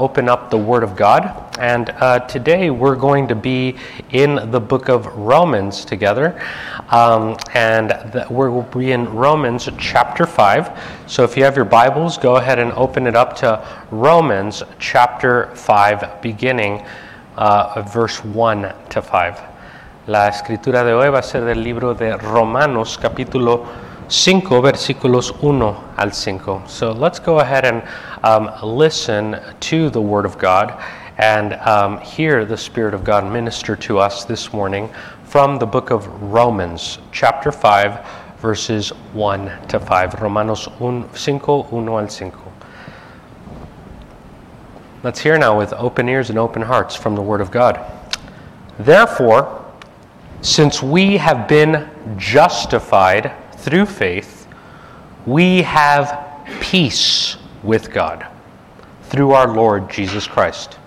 open up the Word of God. And uh, today we're going to be in the book of Romans together. Um, and the, we'll be in Romans chapter 5. So if you have your Bibles, go ahead and open it up to Romans chapter 5, beginning uh, verse 1 to 5. La escritura de hoy va a ser del libro de Romanos, capítulo 5, versículos 1 al 5. So let's go ahead and um, listen to the Word of God and um, hear the Spirit of God minister to us this morning from the book of Romans, chapter 5, verses 1 to 5. Romanos 5, 1 al 5. Let's hear now with open ears and open hearts from the Word of God. Therefore, since we have been justified through faith, we have peace with God through our Lord Jesus Christ,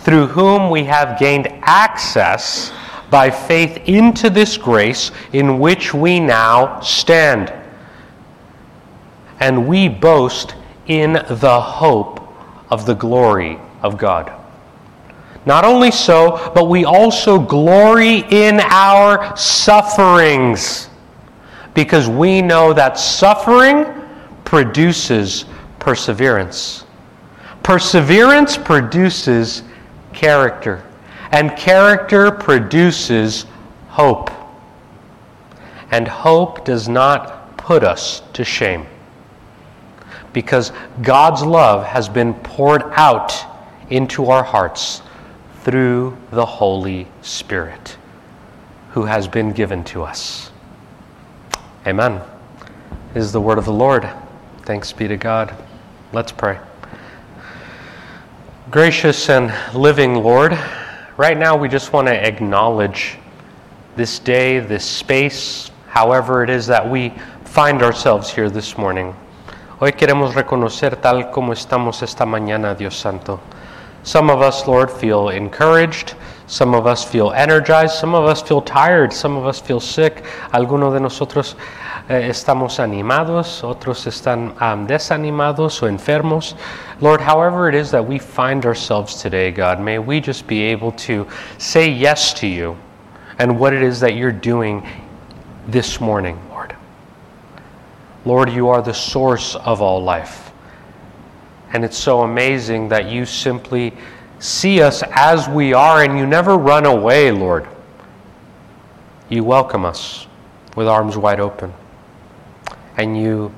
through whom we have gained access by faith into this grace in which we now stand. And we boast in the hope of the glory of God. Not only so, but we also glory in our sufferings because we know that suffering produces perseverance. Perseverance produces character, and character produces hope. And hope does not put us to shame because God's love has been poured out into our hearts through the Holy Spirit who has been given to us. Amen. This is the word of the Lord. Thanks be to God. Let's pray. Gracious and living Lord, right now we just want to acknowledge this day, this space, however it is that we find ourselves here this morning. Hoy queremos reconocer tal como estamos esta mañana, Dios Santo. Some of us, Lord, feel encouraged. Some of us feel energized. Some of us feel tired. Some of us feel sick. Algunos de nosotros eh, estamos animados. Otros están um, desanimados o enfermos. Lord, however it is that we find ourselves today, God, may we just be able to say yes to you and what it is that you're doing this morning, Lord. Lord, you are the source of all life. And it's so amazing that you simply see us as we are and you never run away, Lord. You welcome us with arms wide open. And you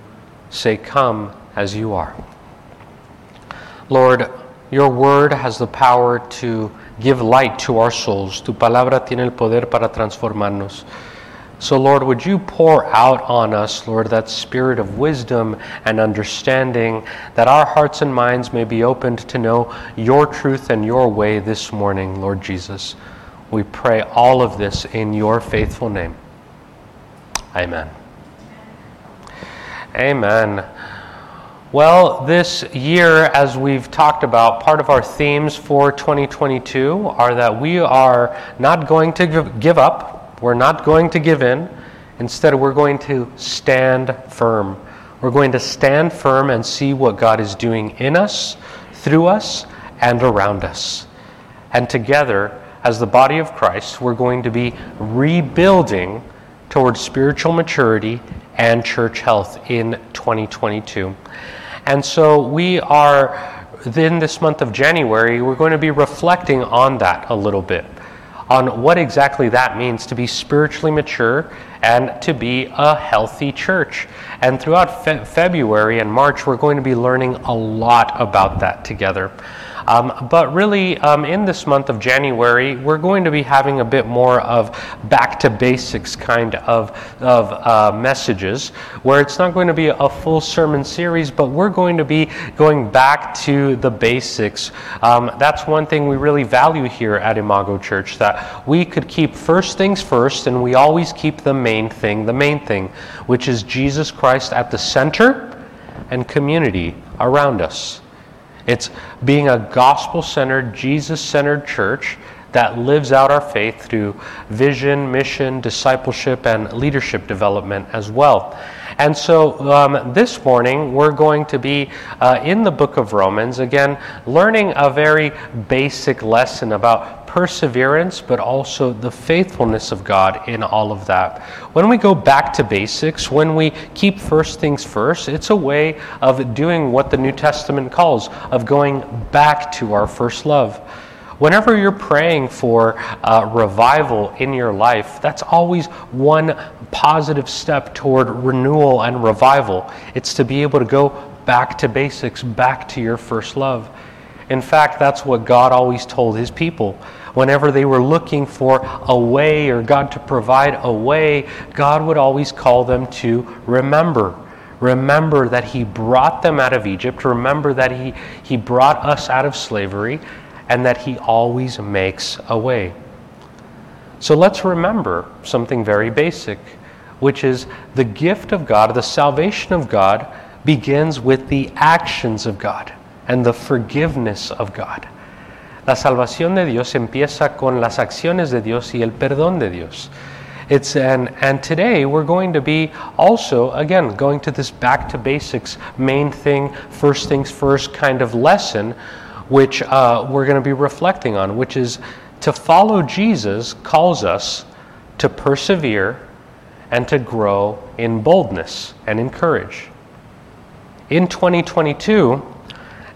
say, Come as you are. Lord, your word has the power to give light to our souls. Tu palabra tiene el poder para transformarnos. So, Lord, would you pour out on us, Lord, that spirit of wisdom and understanding, that our hearts and minds may be opened to know your truth and your way this morning, Lord Jesus. We pray all of this in your faithful name. Amen. Amen. Well, this year, as we've talked about, part of our themes for 2022 are that we are not going to give up we're not going to give in. Instead, we're going to stand firm. We're going to stand firm and see what God is doing in us, through us, and around us. And together, as the body of Christ, we're going to be rebuilding towards spiritual maturity and church health in 2022. And so we are, in this month of January, we're going to be reflecting on that a little bit on what exactly that means to be spiritually mature and to be a healthy church. And throughout fe- February and March, we're going to be learning a lot about that together. Um, but really, um, in this month of January, we're going to be having a bit more of back to basics kind of, of uh, messages, where it's not going to be a full sermon series, but we're going to be going back to the basics. Um, that's one thing we really value here at Imago Church, that we could keep first things first, and we always keep the main thing the main thing, which is Jesus Christ at the center and community around us. It's being a gospel centered, Jesus centered church that lives out our faith through vision, mission, discipleship, and leadership development as well. And so um, this morning we're going to be uh, in the book of Romans, again, learning a very basic lesson about perseverance, but also the faithfulness of God in all of that. When we go back to basics, when we keep first things first, it's a way of doing what the New Testament calls, of going back to our first love. Whenever you're praying for uh, revival in your life, that's always one positive step toward renewal and revival. It's to be able to go back to basics, back to your first love. In fact, that's what God always told his people. Whenever they were looking for a way or God to provide a way, God would always call them to remember. Remember that He brought them out of Egypt. Remember that He, he brought us out of slavery and that He always makes a way. So let's remember something very basic, which is the gift of God, the salvation of God, begins with the actions of God and the forgiveness of God. La salvación de Dios empieza con las acciones de Dios y el perdón de Dios. It's and and today we're going to be also again going to this back to basics main thing first things first kind of lesson, which uh, we're going to be reflecting on, which is to follow Jesus calls us to persevere and to grow in boldness and in courage. In 2022,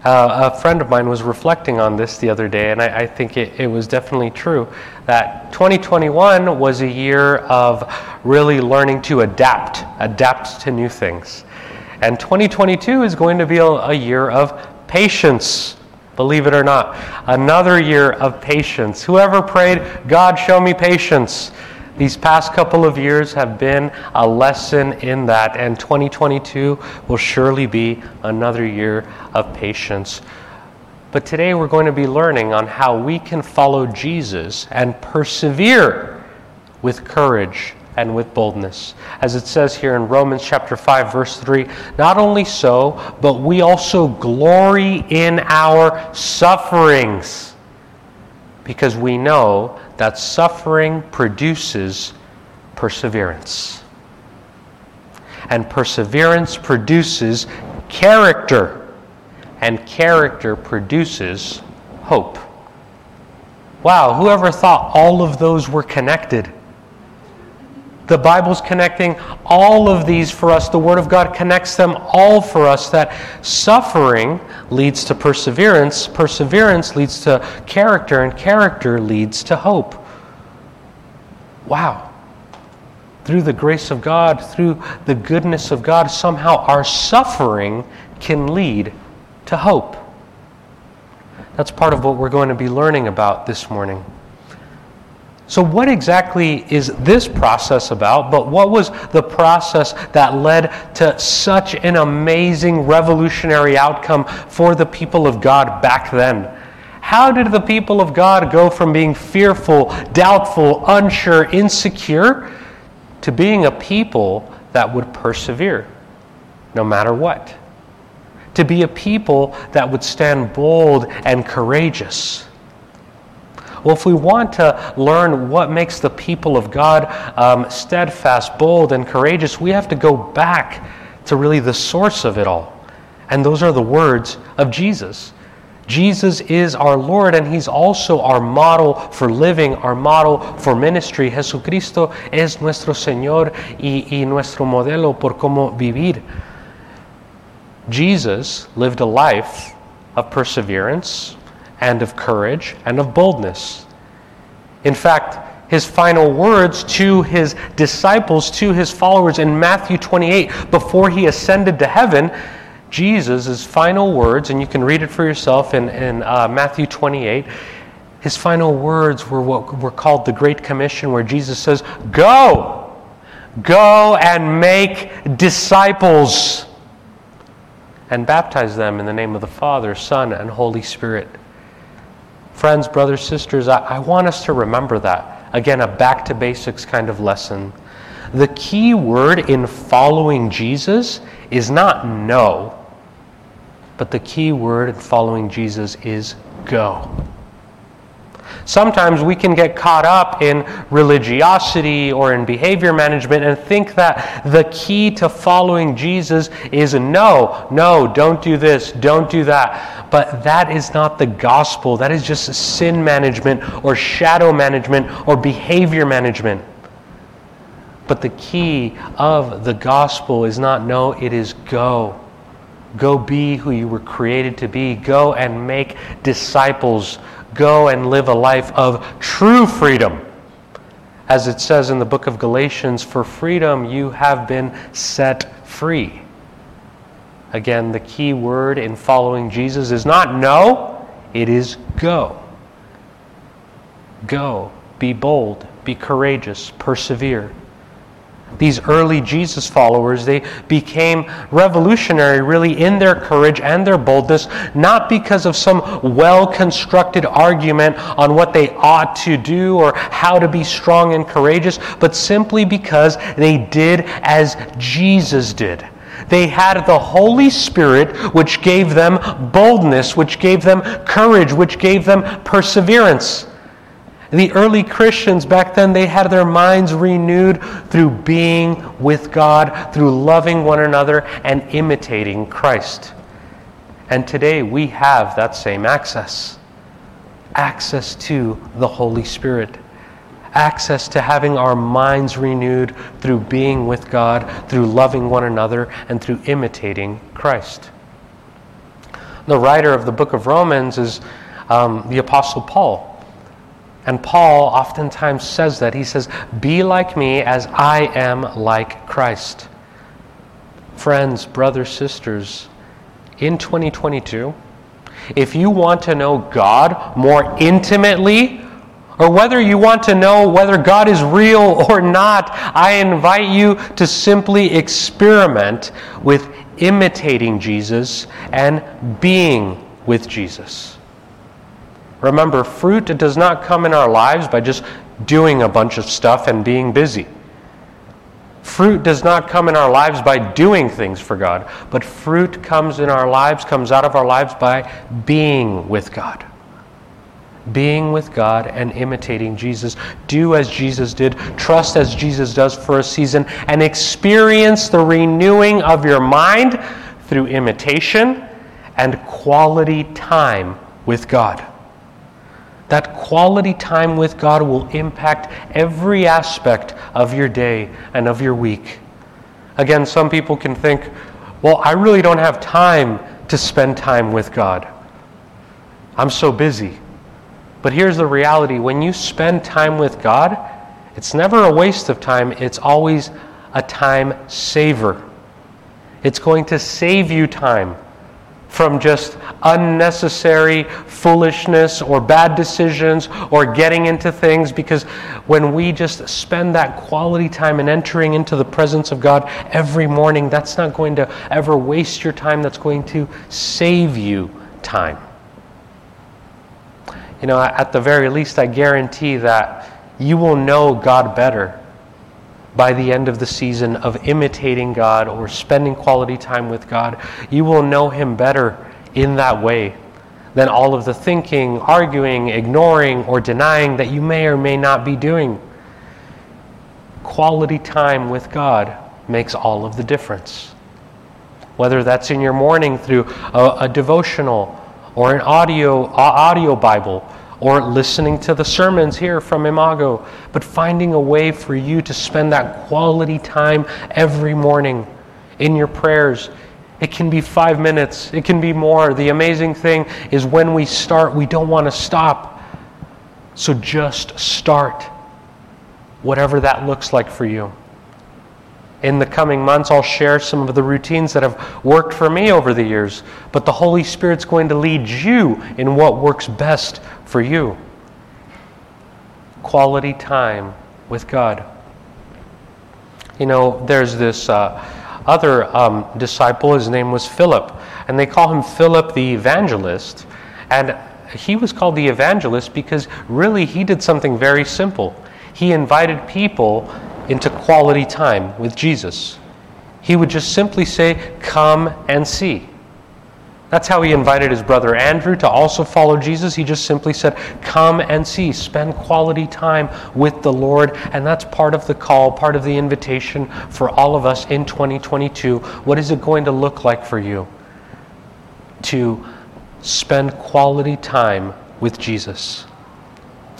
uh, a friend of mine was reflecting on this the other day, and I, I think it, it, was definitely true that 2021 was a year of really learning to adapt, adapt to new things. And 2022 is going to be a, a year of patience, believe it or not. Another year of patience. Whoever prayed, God, show me patience. These past couple of years have been a lesson in that, and 2022 will surely be another year of patience. But today we're going to be learning on how we can follow Jesus and persevere with courage and with boldness. As it says here in Romans chapter 5 verse 3, not only so, but we also glory in our sufferings because we know that suffering produces perseverance. And perseverance produces character, and character produces hope. Wow, whoever thought all of those were connected? The Bible's connecting all of these for us. The Word of God connects them all for us. That suffering leads to perseverance, perseverance leads to character, and character leads to hope. Wow. Through the grace of God, through the goodness of God, somehow our suffering can lead to hope. That's part of what we're going to be learning about this morning. So, what exactly is this process about? But what was the process that led to such an amazing revolutionary outcome for the people of God back then? How did the people of God go from being fearful, doubtful, unsure, insecure to being a people that would persevere no matter what? To be a people that would stand bold and courageous well, if we want to learn what makes the people of God um, steadfast, bold, and courageous, we have to go back to really the source of it all. And those are the words of Jesus. Jesus is our Lord and He's also our model for living, our model for ministry. Jesucristo es nuestro Señor y, y nuestro modelo por cómo vivir. Jesus lived a life of perseverance, and of courage and of boldness. In fact, his final words to his disciples, to his followers in Matthew 28, before he ascended to heaven, Jesus' final words, and you can read it for yourself in, in uh, Matthew 28, his final words were what were called the Great Commission, where Jesus says, Go! Go and make disciples and baptize them in the name of the Father, Son, and Holy Spirit. Friends, brothers, sisters, I, I want us to remember that. Again, a back to basics kind of lesson. The key word in following Jesus is not no, but the key word in following Jesus is go. Sometimes we can get caught up in religiosity or in behavior management and think that the key to following Jesus is no, no, don't do this, don't do that. But that is not the gospel. That is just sin management or shadow management or behavior management. But the key of the gospel is not no, it is go. Go be who you were created to be. Go and make disciples go and live a life of true freedom. As it says in the book of Galatians, for freedom you have been set free. Again, the key word in following Jesus is not no, it is go. Go. Be bold. Be courageous. Persevere these early Jesus followers, they became revolutionary really in their courage and their boldness, not because of some well constructed argument on what they ought to do or how to be strong and courageous, but simply because they did as Jesus did. They had the Holy Spirit, which gave them boldness, which gave them courage, which gave them perseverance. The early Christians back then, they had their minds renewed through being with God, through loving one another, and imitating Christ. And today we have that same access access to the Holy Spirit, access to having our minds renewed through being with God, through loving one another, and through imitating Christ. The writer of the book of Romans is um, the Apostle Paul. And Paul oftentimes says that. He says, Be like me as I am like Christ. Friends, brothers, sisters, in 2022, if you want to know God more intimately, or whether you want to know whether God is real or not, I invite you to simply experiment with imitating Jesus and being with Jesus. Remember, fruit does not come in our lives by just doing a bunch of stuff and being busy. Fruit does not come in our lives by doing things for God, but fruit comes in our lives, comes out of our lives by being with God. Being with God and imitating Jesus. Do as Jesus did, trust as Jesus does for a season, and experience the renewing of your mind through imitation and quality time with God. That quality time with God will impact every aspect of your day and of your week. Again, some people can think, well, I really don't have time to spend time with God. I'm so busy. But here's the reality when you spend time with God, it's never a waste of time, it's always a time saver. It's going to save you time from just unnecessary foolishness or bad decisions or getting into things because when we just spend that quality time and entering into the presence of God every morning, that's not going to ever waste your time, that's going to save you time. You know, at the very least, I guarantee that you will know God better by the end of the season of imitating God or spending quality time with God, you will know Him better in that way than all of the thinking, arguing, ignoring, or denying that you may or may not be doing. Quality time with God makes all of the difference. Whether that's in your morning through a, a devotional or an audio, audio Bible or listening to the sermons here from Imago, but finding a way for you to spend that quality time every morning in your prayers. It can be five minutes, it can be more. The amazing thing is when we start, we don't want to stop. So just start, whatever that looks like for you. In the coming months, I'll share some of the routines that have worked for me over the years, but the Holy Spirit's going to lead you in what works best for you. Quality time with God. You know, there's this uh, other um, disciple, his name was Philip, and they call him Philip the evangelist. And he was called the evangelist because really he did something very simple. He invited people into quality time with Jesus. He would just simply say, Come and see. That's how he invited his brother Andrew to also follow Jesus. He just simply said, Come and see, spend quality time with the Lord. And that's part of the call, part of the invitation for all of us in 2022. What is it going to look like for you to spend quality time with Jesus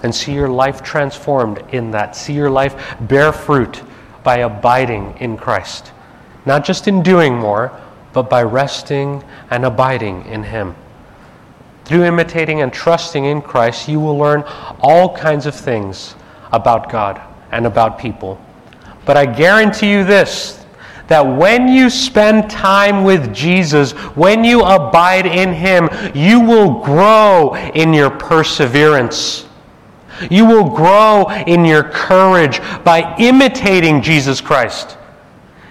and see your life transformed in that? See your life bear fruit by abiding in Christ. Not just in doing more, but by resting and abiding in Him. Through imitating and trusting in Christ, you will learn all kinds of things about God and about people. But I guarantee you this that when you spend time with Jesus, when you abide in Him, you will grow in your perseverance. You will grow in your courage by imitating Jesus Christ.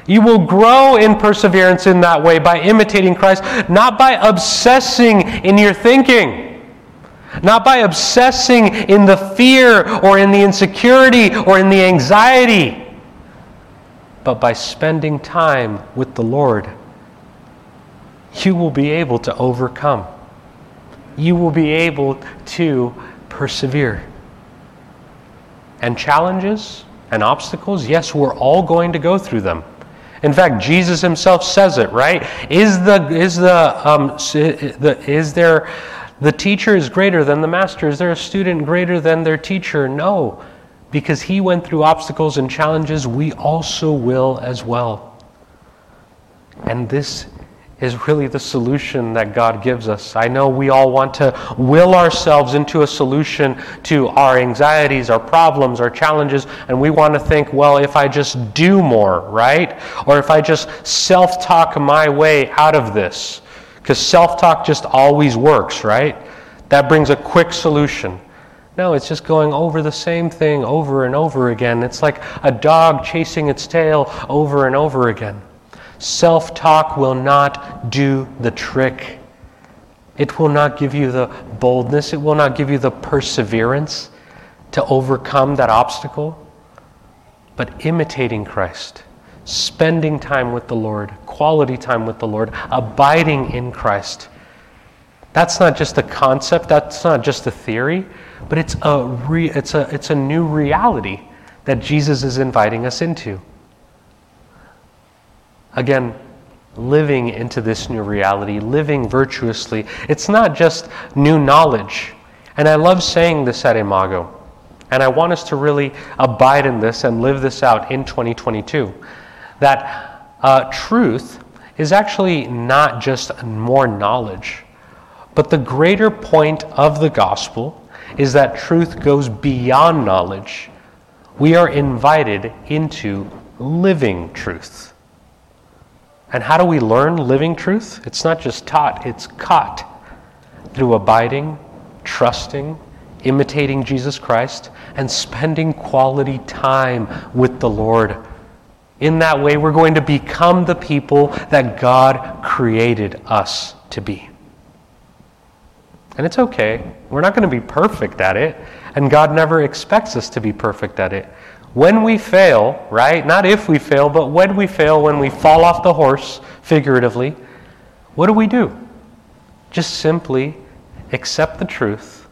You will grow in perseverance in that way by imitating Christ, not by obsessing in your thinking, not by obsessing in the fear or in the insecurity or in the anxiety, but by spending time with the Lord. You will be able to overcome. You will be able to persevere. And challenges and obstacles, yes, we're all going to go through them. In fact, Jesus himself says it, right? Is the is the um, is there the teacher is greater than the master? Is there a student greater than their teacher? No. Because he went through obstacles and challenges, we also will as well. And this is really the solution that God gives us. I know we all want to will ourselves into a solution to our anxieties, our problems, our challenges, and we want to think, well, if I just do more, right? Or if I just self talk my way out of this. Because self talk just always works, right? That brings a quick solution. No, it's just going over the same thing over and over again. It's like a dog chasing its tail over and over again. Self talk will not do the trick. It will not give you the boldness, it will not give you the perseverance to overcome that obstacle. But imitating Christ, spending time with the Lord, quality time with the Lord, abiding in Christ. That's not just a concept, that's not just a theory, but it's a, re- it's a, it's a new reality that Jesus is inviting us into. Again, living into this new reality, living virtuously. It's not just new knowledge. And I love saying this at Imago. And I want us to really abide in this and live this out in 2022. That uh, truth is actually not just more knowledge, but the greater point of the gospel is that truth goes beyond knowledge. We are invited into living truth. And how do we learn living truth? It's not just taught, it's caught through abiding, trusting, imitating Jesus Christ, and spending quality time with the Lord. In that way, we're going to become the people that God created us to be. And it's okay. We're not going to be perfect at it, and God never expects us to be perfect at it. When we fail, right? Not if we fail, but when we fail, when we fall off the horse, figuratively, what do we do? Just simply accept the truth.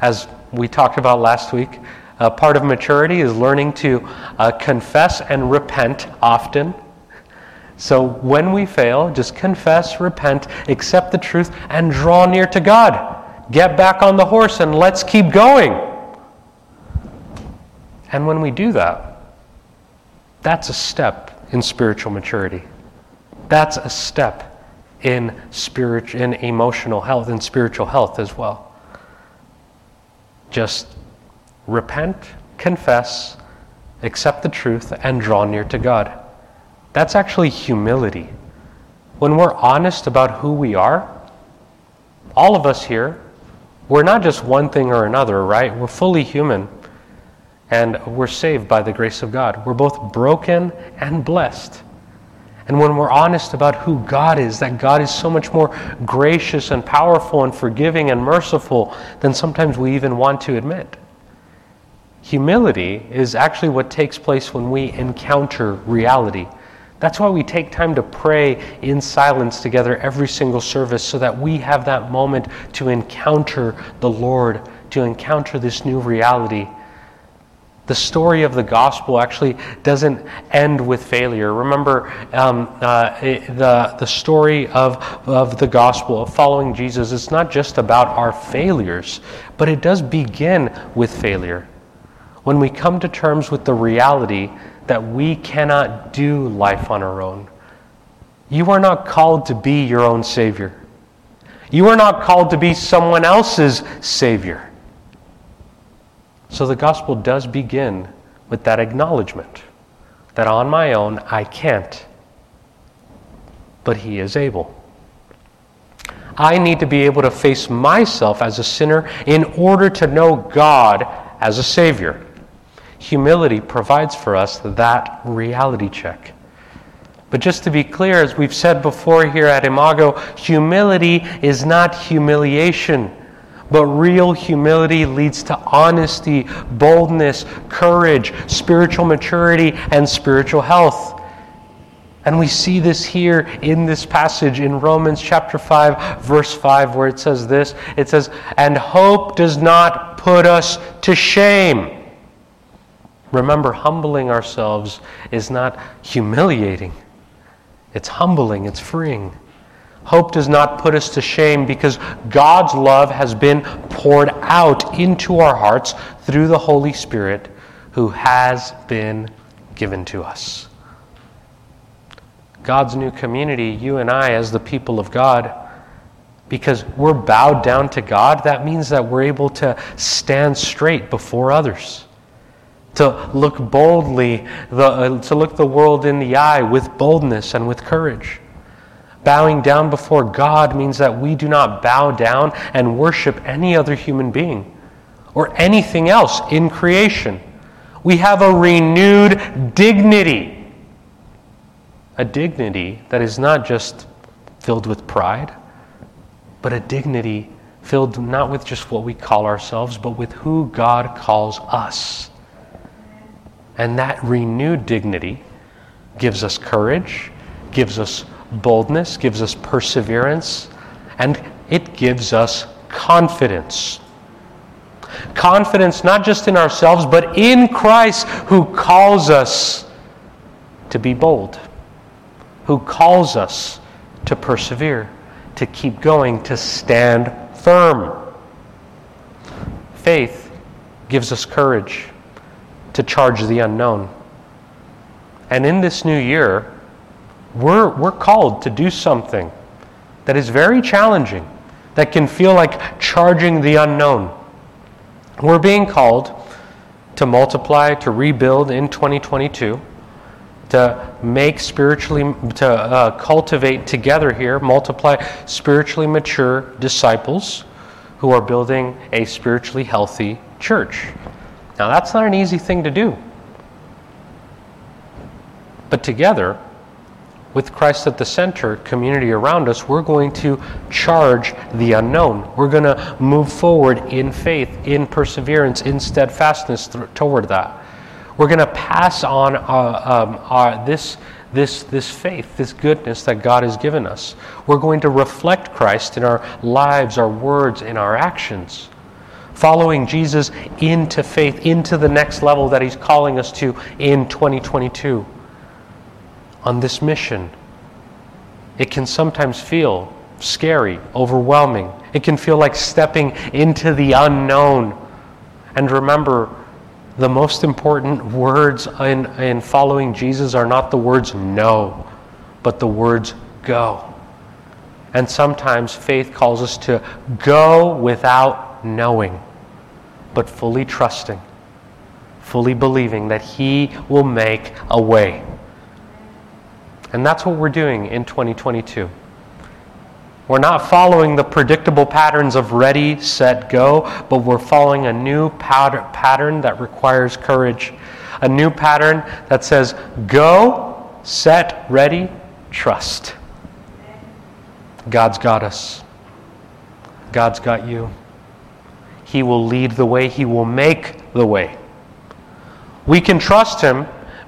As we talked about last week, part of maturity is learning to uh, confess and repent often. So when we fail, just confess, repent, accept the truth, and draw near to God. Get back on the horse and let's keep going. And when we do that, that's a step in spiritual maturity. That's a step in spirit in emotional health and spiritual health as well. Just repent, confess, accept the truth, and draw near to God. That's actually humility. When we're honest about who we are, all of us here, we're not just one thing or another, right? We're fully human and we're saved by the grace of God. We're both broken and blessed. And when we're honest about who God is, that God is so much more gracious and powerful and forgiving and merciful than sometimes we even want to admit. Humility is actually what takes place when we encounter reality. That's why we take time to pray in silence together every single service so that we have that moment to encounter the Lord, to encounter this new reality. The story of the gospel actually doesn't end with failure. Remember um, uh, the, the story of, of the gospel, of following Jesus, it's not just about our failures, but it does begin with failure. When we come to terms with the reality that we cannot do life on our own. You are not called to be your own Savior. You are not called to be someone else's Savior. So the gospel does begin with that acknowledgement that on my own I can't, but He is able. I need to be able to face myself as a sinner in order to know God as a Savior. Humility provides for us that reality check. But just to be clear, as we've said before here at Imago, humility is not humiliation. But real humility leads to honesty, boldness, courage, spiritual maturity, and spiritual health. And we see this here in this passage in Romans chapter 5, verse 5, where it says this it says, And hope does not put us to shame. Remember, humbling ourselves is not humiliating, it's humbling, it's freeing. Hope does not put us to shame because God's love has been poured out into our hearts through the Holy Spirit who has been given to us. God's new community, you and I, as the people of God, because we're bowed down to God, that means that we're able to stand straight before others to look boldly, the, uh, to look the world in the eye with boldness and with courage. Bowing down before God means that we do not bow down and worship any other human being or anything else in creation. We have a renewed dignity. A dignity that is not just filled with pride, but a dignity filled not with just what we call ourselves, but with who God calls us. And that renewed dignity gives us courage, gives us boldness, gives us perseverance, and it gives us confidence. Confidence not just in ourselves, but in Christ who calls us to be bold, who calls us to persevere, to keep going, to stand firm. Faith gives us courage to charge the unknown. And in this new year, we're, we're called to do something that is very challenging, that can feel like charging the unknown. We're being called to multiply, to rebuild in 2022, to make spiritually, to uh, cultivate together here, multiply spiritually mature disciples who are building a spiritually healthy church. Now, that's not an easy thing to do. But together, with Christ at the center, community around us, we're going to charge the unknown. We're going to move forward in faith, in perseverance, in steadfastness th- toward that. We're going to pass on uh, um, our, this, this, this faith, this goodness that God has given us. We're going to reflect Christ in our lives, our words, in our actions following Jesus into faith, into the next level that He's calling us to in 2022. On this mission, it can sometimes feel scary, overwhelming. It can feel like stepping into the unknown. And remember, the most important words in, in following Jesus are not the words no, but the words go. And sometimes faith calls us to go without knowing but fully trusting, fully believing that He will make a way. And that's what we're doing in 2022. We're not following the predictable patterns of ready, set, go, but we're following a new pattern that requires courage. A new pattern that says, go, set, ready, trust. God's got us. God's got you. He will lead the way, He will make the way. We can trust Him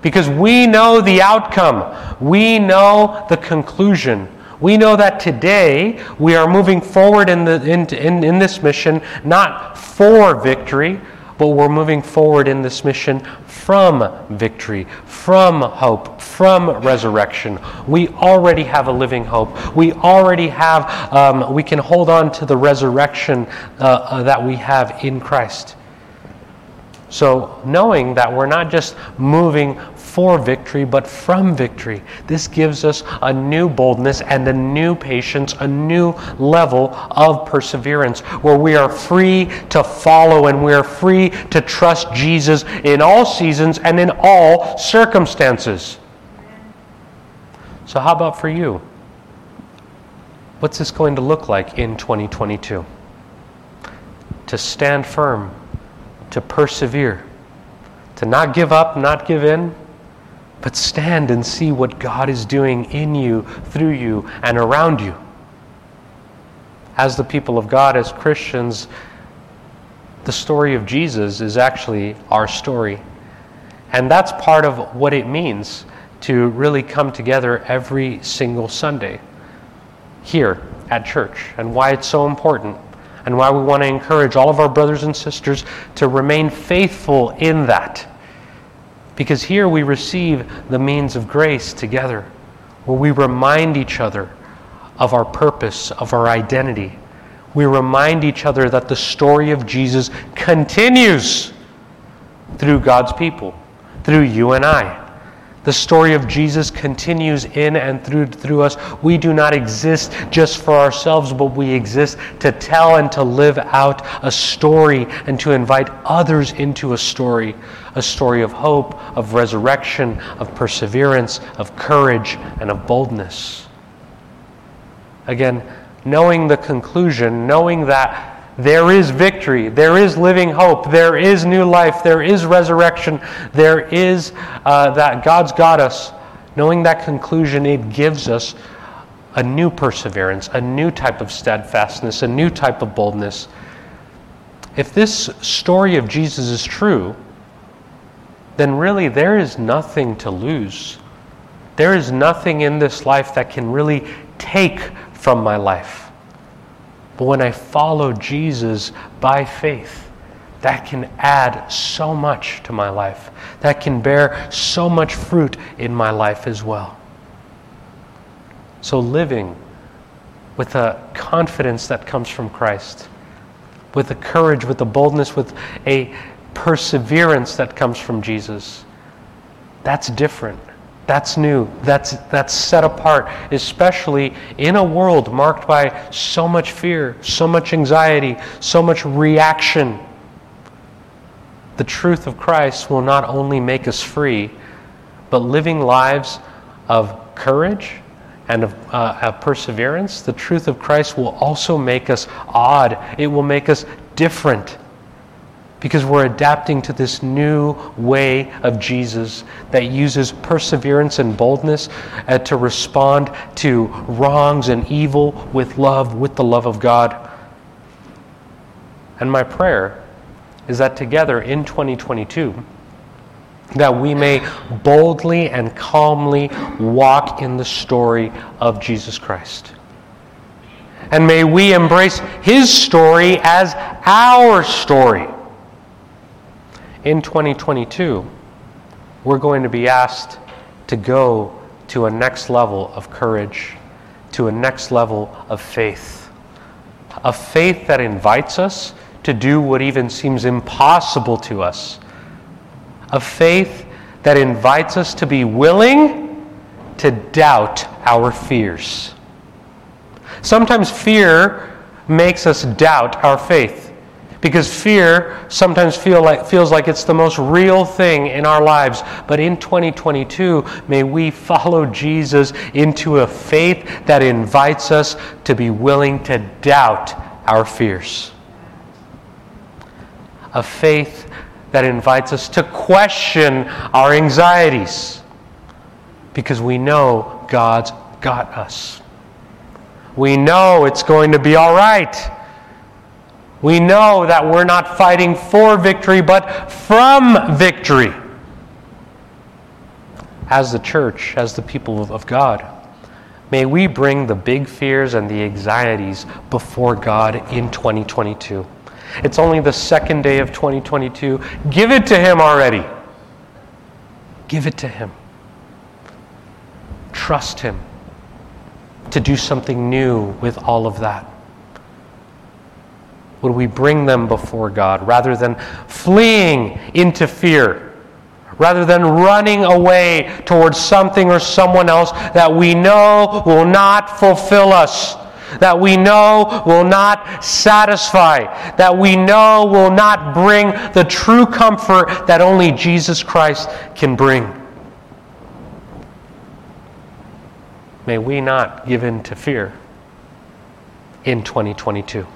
because we know the outcome, we know the conclusion. We know that today we are moving forward in, the, in, in, in this mission not for victory, but we're moving forward in this mission from victory, from hope, from resurrection. We already have a living hope. We already have, um, we can hold on to the resurrection uh, uh, that we have in Christ. So, knowing that we're not just moving for victory, but from victory. This gives us a new boldness and a new patience, a new level of perseverance where we are free to follow and we are free to trust Jesus in all seasons and in all circumstances. So, how about for you? What's this going to look like in 2022? To stand firm, to persevere, to not give up, not give in, but stand and see what God is doing in you, through you, and around you. As the people of God, as Christians, the story of Jesus is actually our story. And that's part of what it means to really come together every single Sunday here at church and why it's so important and why we want to encourage all of our brothers and sisters to remain faithful in that because here we receive the means of grace together, where we remind each other of our purpose, of our identity. We remind each other that the story of Jesus continues through God's people, through you and I. The story of Jesus continues in and through, through us. We do not exist just for ourselves, but we exist to tell and to live out a story and to invite others into a story a story of hope, of resurrection, of perseverance, of courage, and of boldness. Again, knowing the conclusion, knowing that there is victory, there is living hope, there is new life, there is resurrection, there is uh, that God's got us. Knowing that conclusion, it gives us a new perseverance, a new type of steadfastness, a new type of boldness. If this story of Jesus is true, then really there is nothing to lose. There is nothing in this life that can really take from my life. But when I follow Jesus by faith, that can add so much to my life. That can bear so much fruit in my life as well. So, living with a confidence that comes from Christ, with the courage, with the boldness, with a perseverance that comes from Jesus. That's different. That's new. That's, that's set apart, especially in a world marked by so much fear, so much anxiety, so much reaction. The truth of Christ will not only make us free, but living lives of courage and of, uh, of perseverance, the truth of Christ will also make us odd. It will make us different because we're adapting to this new way of Jesus that uses perseverance and boldness uh, to respond to wrongs and evil with love, with the love of God. And my prayer is that together in 2022, that we may boldly and calmly walk in the story of Jesus Christ. And may we embrace his story as our story in 2022, we're going to be asked to go to a next level of courage, to a next level of faith. A faith that invites us to do what even seems impossible to us. A faith that invites us to be willing to doubt our fears. Sometimes fear makes us doubt our faith. Because fear sometimes feel like, feels like it's the most real thing in our lives. But in 2022, may we follow Jesus into a faith that invites us to be willing to doubt our fears. A faith that invites us to question our anxieties because we know God's got us. We know it's going to be all right. We know that we're not fighting for victory, but from victory. as the church, as the people of, God, may we bring the big fears and the anxieties before God in 2022. It's only the second day of 2022. Give it to Him already. Give it to Him. Trust Him to do something new with all of that. Would we bring them before God rather than fleeing into fear, rather than running away towards something or someone else that we know will not fulfill us? that we know will not satisfy, that we know will not bring the true comfort that only Jesus Christ can bring. May we not give in to fear in 2022.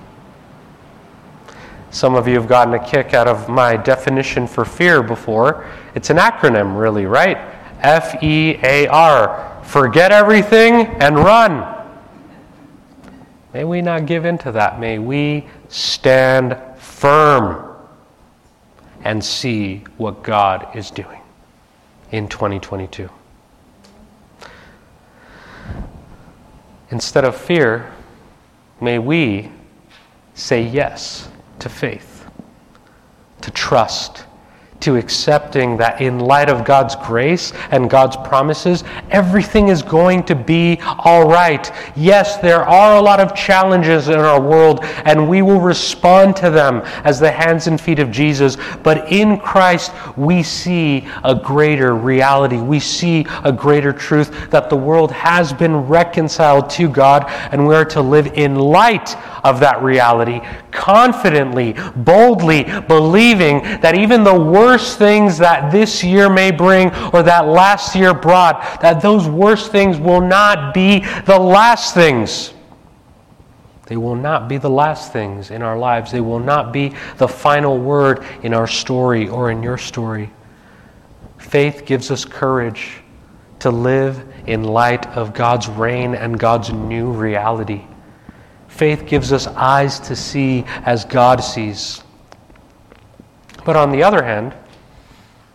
Some of you have gotten a kick out of my definition for fear before. It's an acronym, really, right? F E A R. Forget everything and run. May we not give in to that. May we stand firm and see what God is doing in 2022. Instead of fear, may we say yes to faith, to trust, to accepting that in light of God's grace and God's promises, everything is going to be all right. Yes, there are a lot of challenges in our world, and we will respond to them as the hands and feet of Jesus. But in Christ, we see a greater reality. We see a greater truth that the world has been reconciled to God, and we are to live in light of that reality, confidently, boldly, believing that even the worst things that this year may bring or that last year brought, that those worst things will not be the last things. They will not be the last things in our lives. They will not be the final word in our story or in your story. Faith gives us courage to live in light of God's reign and God's new reality. Faith gives us eyes to see as God sees. But on the other hand,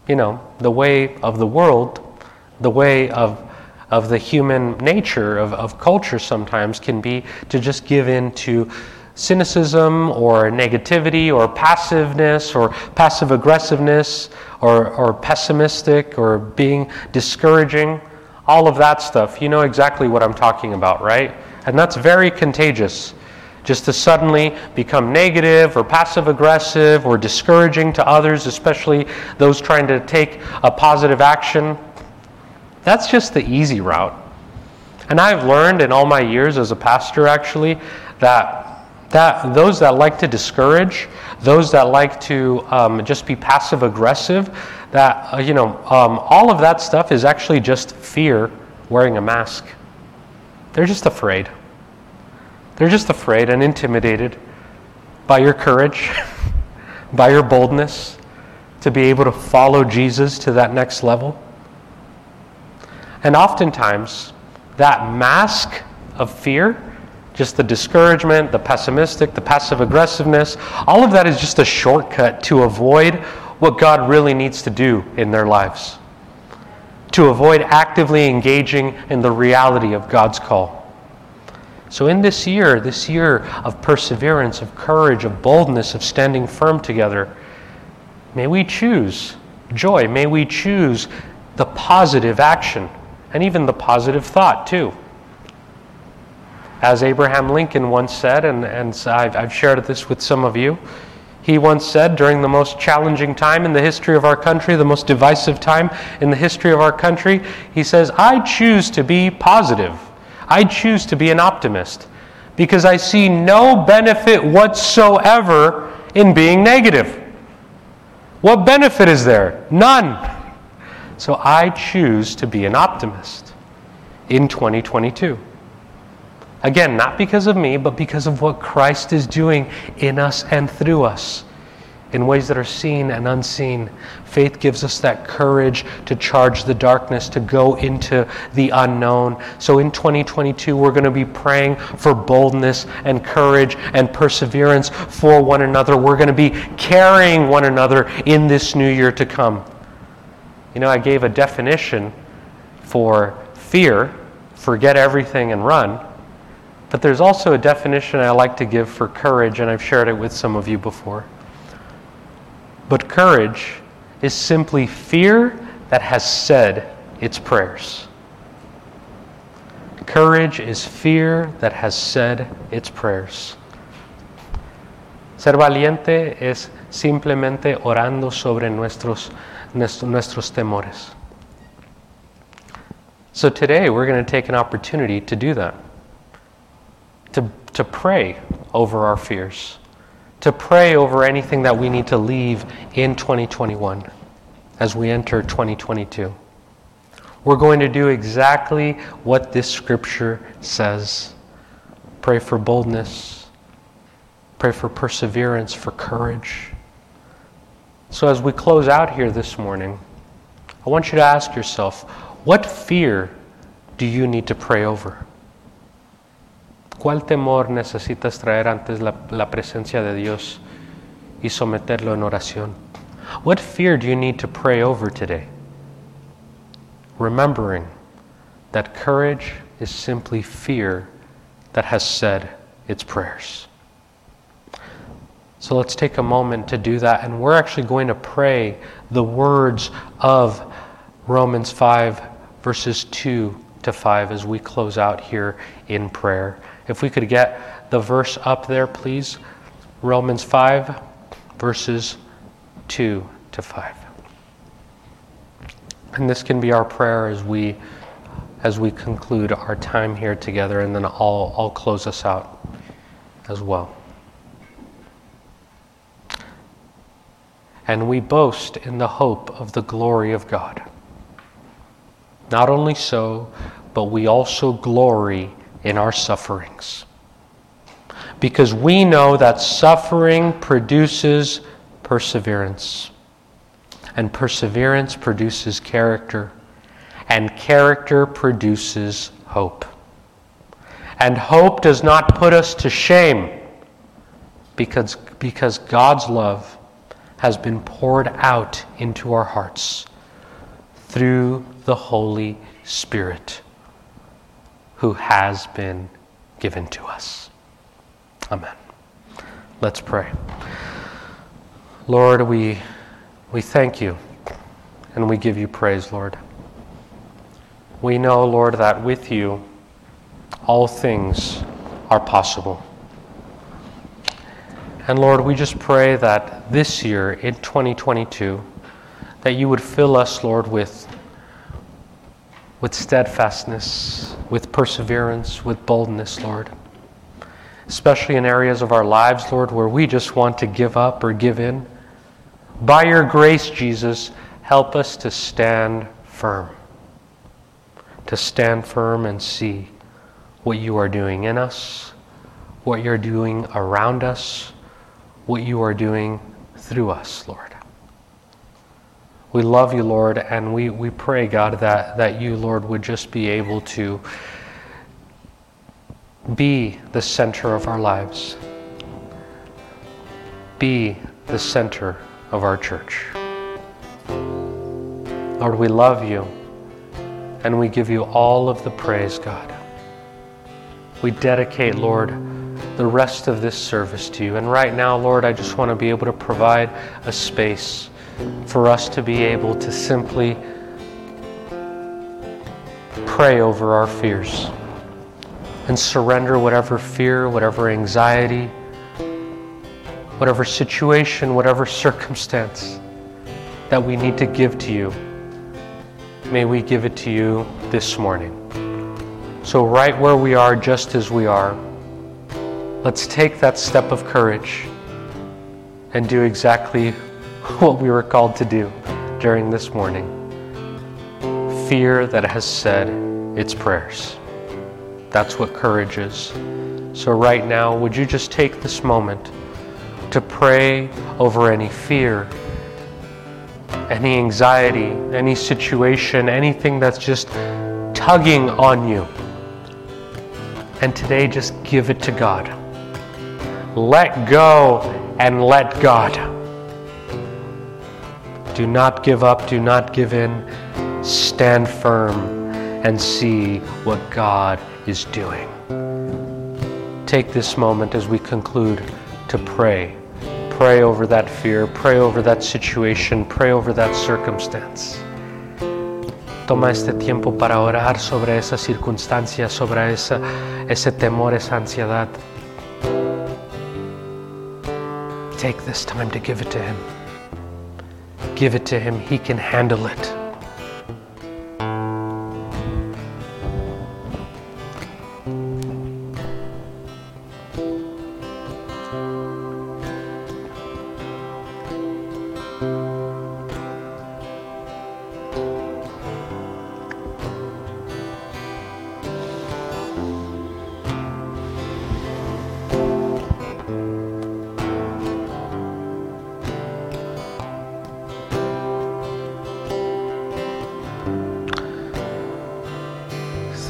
you know, the way of the world, the way of, of the human nature, of, of culture sometimes can be to just give in to cynicism or negativity or passiveness or passive aggressiveness or, or pessimistic or being discouraging. All of that stuff. You know exactly what I'm talking about, right? And that's very contagious. Just to suddenly become negative or passive aggressive or discouraging to others, especially those trying to take a positive action. That's just the easy route. And I've learned in all my years as a pastor, actually, that that those that like to discourage, those that like to um, just be passive aggressive, that uh, you know, um, all of that stuff is actually just fear wearing a mask. They're just afraid. They're just afraid and intimidated by your courage, by your boldness to be able to follow Jesus to that next level. And oftentimes, that mask of fear, just the discouragement, the pessimistic, the passive aggressiveness, all of that is just a shortcut to avoid what God really needs to do in their lives to avoid actively engaging in the reality of God's call. So, in this year, this year of perseverance, of courage, of boldness, of standing firm together, may we choose joy. May we choose the positive action and even the positive thought, too. As Abraham Lincoln once said, and, and I've, I've shared this with some of you, he once said during the most challenging time in the history of our country, the most divisive time in the history of our country, he says, I choose to be positive. I choose to be an optimist because I see no benefit whatsoever in being negative. What benefit is there? None. So I choose to be an optimist in 2022. Again, not because of me, but because of what Christ is doing in us and through us in ways that are seen and unseen. Faith gives us that courage to charge the darkness, to go into the unknown. So in 2022, we're going to be praying for boldness and courage and perseverance for one another. We're going to be carrying one another in this new year to come. You know, I gave a definition for fear, forget everything and run. But there's also a definition I like to give for courage, and I've shared it with some of you before. But courage is simply fear that has said its prayers. Courage is fear that has said its prayers. Ser valiente es simplemente orando sobre nuestros, nuestros temores. So today we're going to take an opportunity to do that. To, pray over our fears. To pray over anything that we need to leave in 2021 as we enter 2022. We're going to do exactly what this scripture says pray for boldness, pray for perseverance, for courage. So, as we close out here this morning, I want you to ask yourself what fear do you need to pray over? ¿Cuál temor necesitas traer la, la presencia de Dios y someterlo en oración? What fear do you need to pray over today? remembering that courage is simply fear that has said its prayers. So let's take a moment to do that, and we're actually going to pray the words of Romans 5, verses 2 to 5, as we close out here in prayer. If we could get the verse up there, please. Romans 5, verses 2 to 5. And this can be our prayer as we as we conclude our time here together, and then I'll, I'll close us out as well. And we boast in the hope of the glory of God. Not only so, but we also glory in our sufferings. Because we know that suffering produces perseverance and perseverance produces character, and character produces hope. And hope does not put us to shame because, because God's love has been poured out into our hearts through the Holy Spirit who has been given to us. Amen. Let's pray. Lord, we we thank you and we give you praise, Lord. We know, Lord, that with you all things are possible. And Lord, we just pray that this year in 2022 that you would fill us, Lord, with with steadfastness, with perseverance, with boldness, Lord. Especially in areas of our lives, Lord, where we just want to give up or give in. By your grace, Jesus, help us to stand firm. To stand firm and see what you are doing in us, what you're doing around us, what you are doing through us, Lord. We love you, Lord, and we, we pray, God, that, that you, Lord, would just be able to be the center of our lives, be the center of our church. Lord, we love you and we give you all of the praise, God. We dedicate, Lord, the rest of this service to you. And right now, Lord, I just want to be able to provide a space for us to be able to simply pray over our fears and surrender whatever fear, whatever anxiety, whatever situation, whatever circumstance that we need to give to you, may we give it to you this morning. So, right where we are, just as we are, let's take that step of courage and do exactly what we were called to do during this morning. Fear that has said its prayers. That's what courage is. So, right now, would you just take this moment? to pray over any fear, any anxiety, any situation, anything that's just tugging on you. And today, just give it to God. Let go and let God. Do not give up, do not give in. Stand firm and see what God is doing. Take this moment as we conclude to pray. Pray over that fear, pray over that situation, pray over that circumstance. Toma este tiempo para orar sobre esa circunstancia, sobre esa, ese temor, esa ansiedad. Take this time to give it to Him. Give it to Him. He can handle it.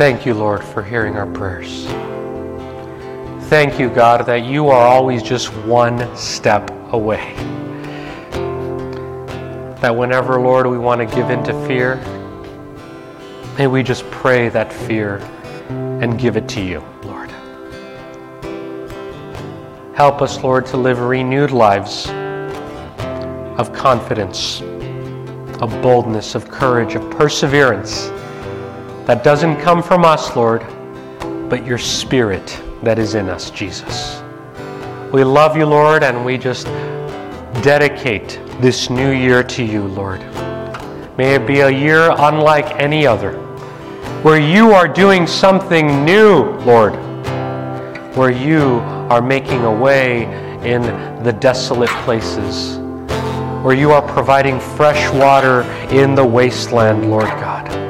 Thank you, Lord, for hearing our prayers. Thank you, God, that you are always just one step away. That whenever, Lord, we want to give in to fear, may we just pray that fear and give it to you, Lord. Help us, Lord, to live renewed lives of confidence, of boldness, of courage, of perseverance that doesn't come from us, Lord, but your Spirit that is in us, Jesus. We love you, Lord, and we just dedicate this new year to you, Lord. May it be a year unlike any other, where you are doing something new, Lord, where you are making a way in the desolate places, where you are providing fresh water in the wasteland, Lord God.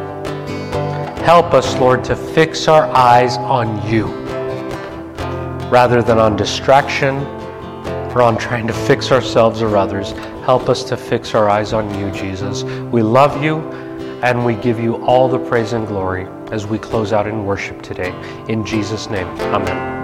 Help us, Lord, to fix our eyes on you rather than on distraction or on trying to fix ourselves or others. Help us to fix our eyes on you, Jesus. We love you and we give you all the praise and glory as we close out in worship today. In Jesus' name, amen.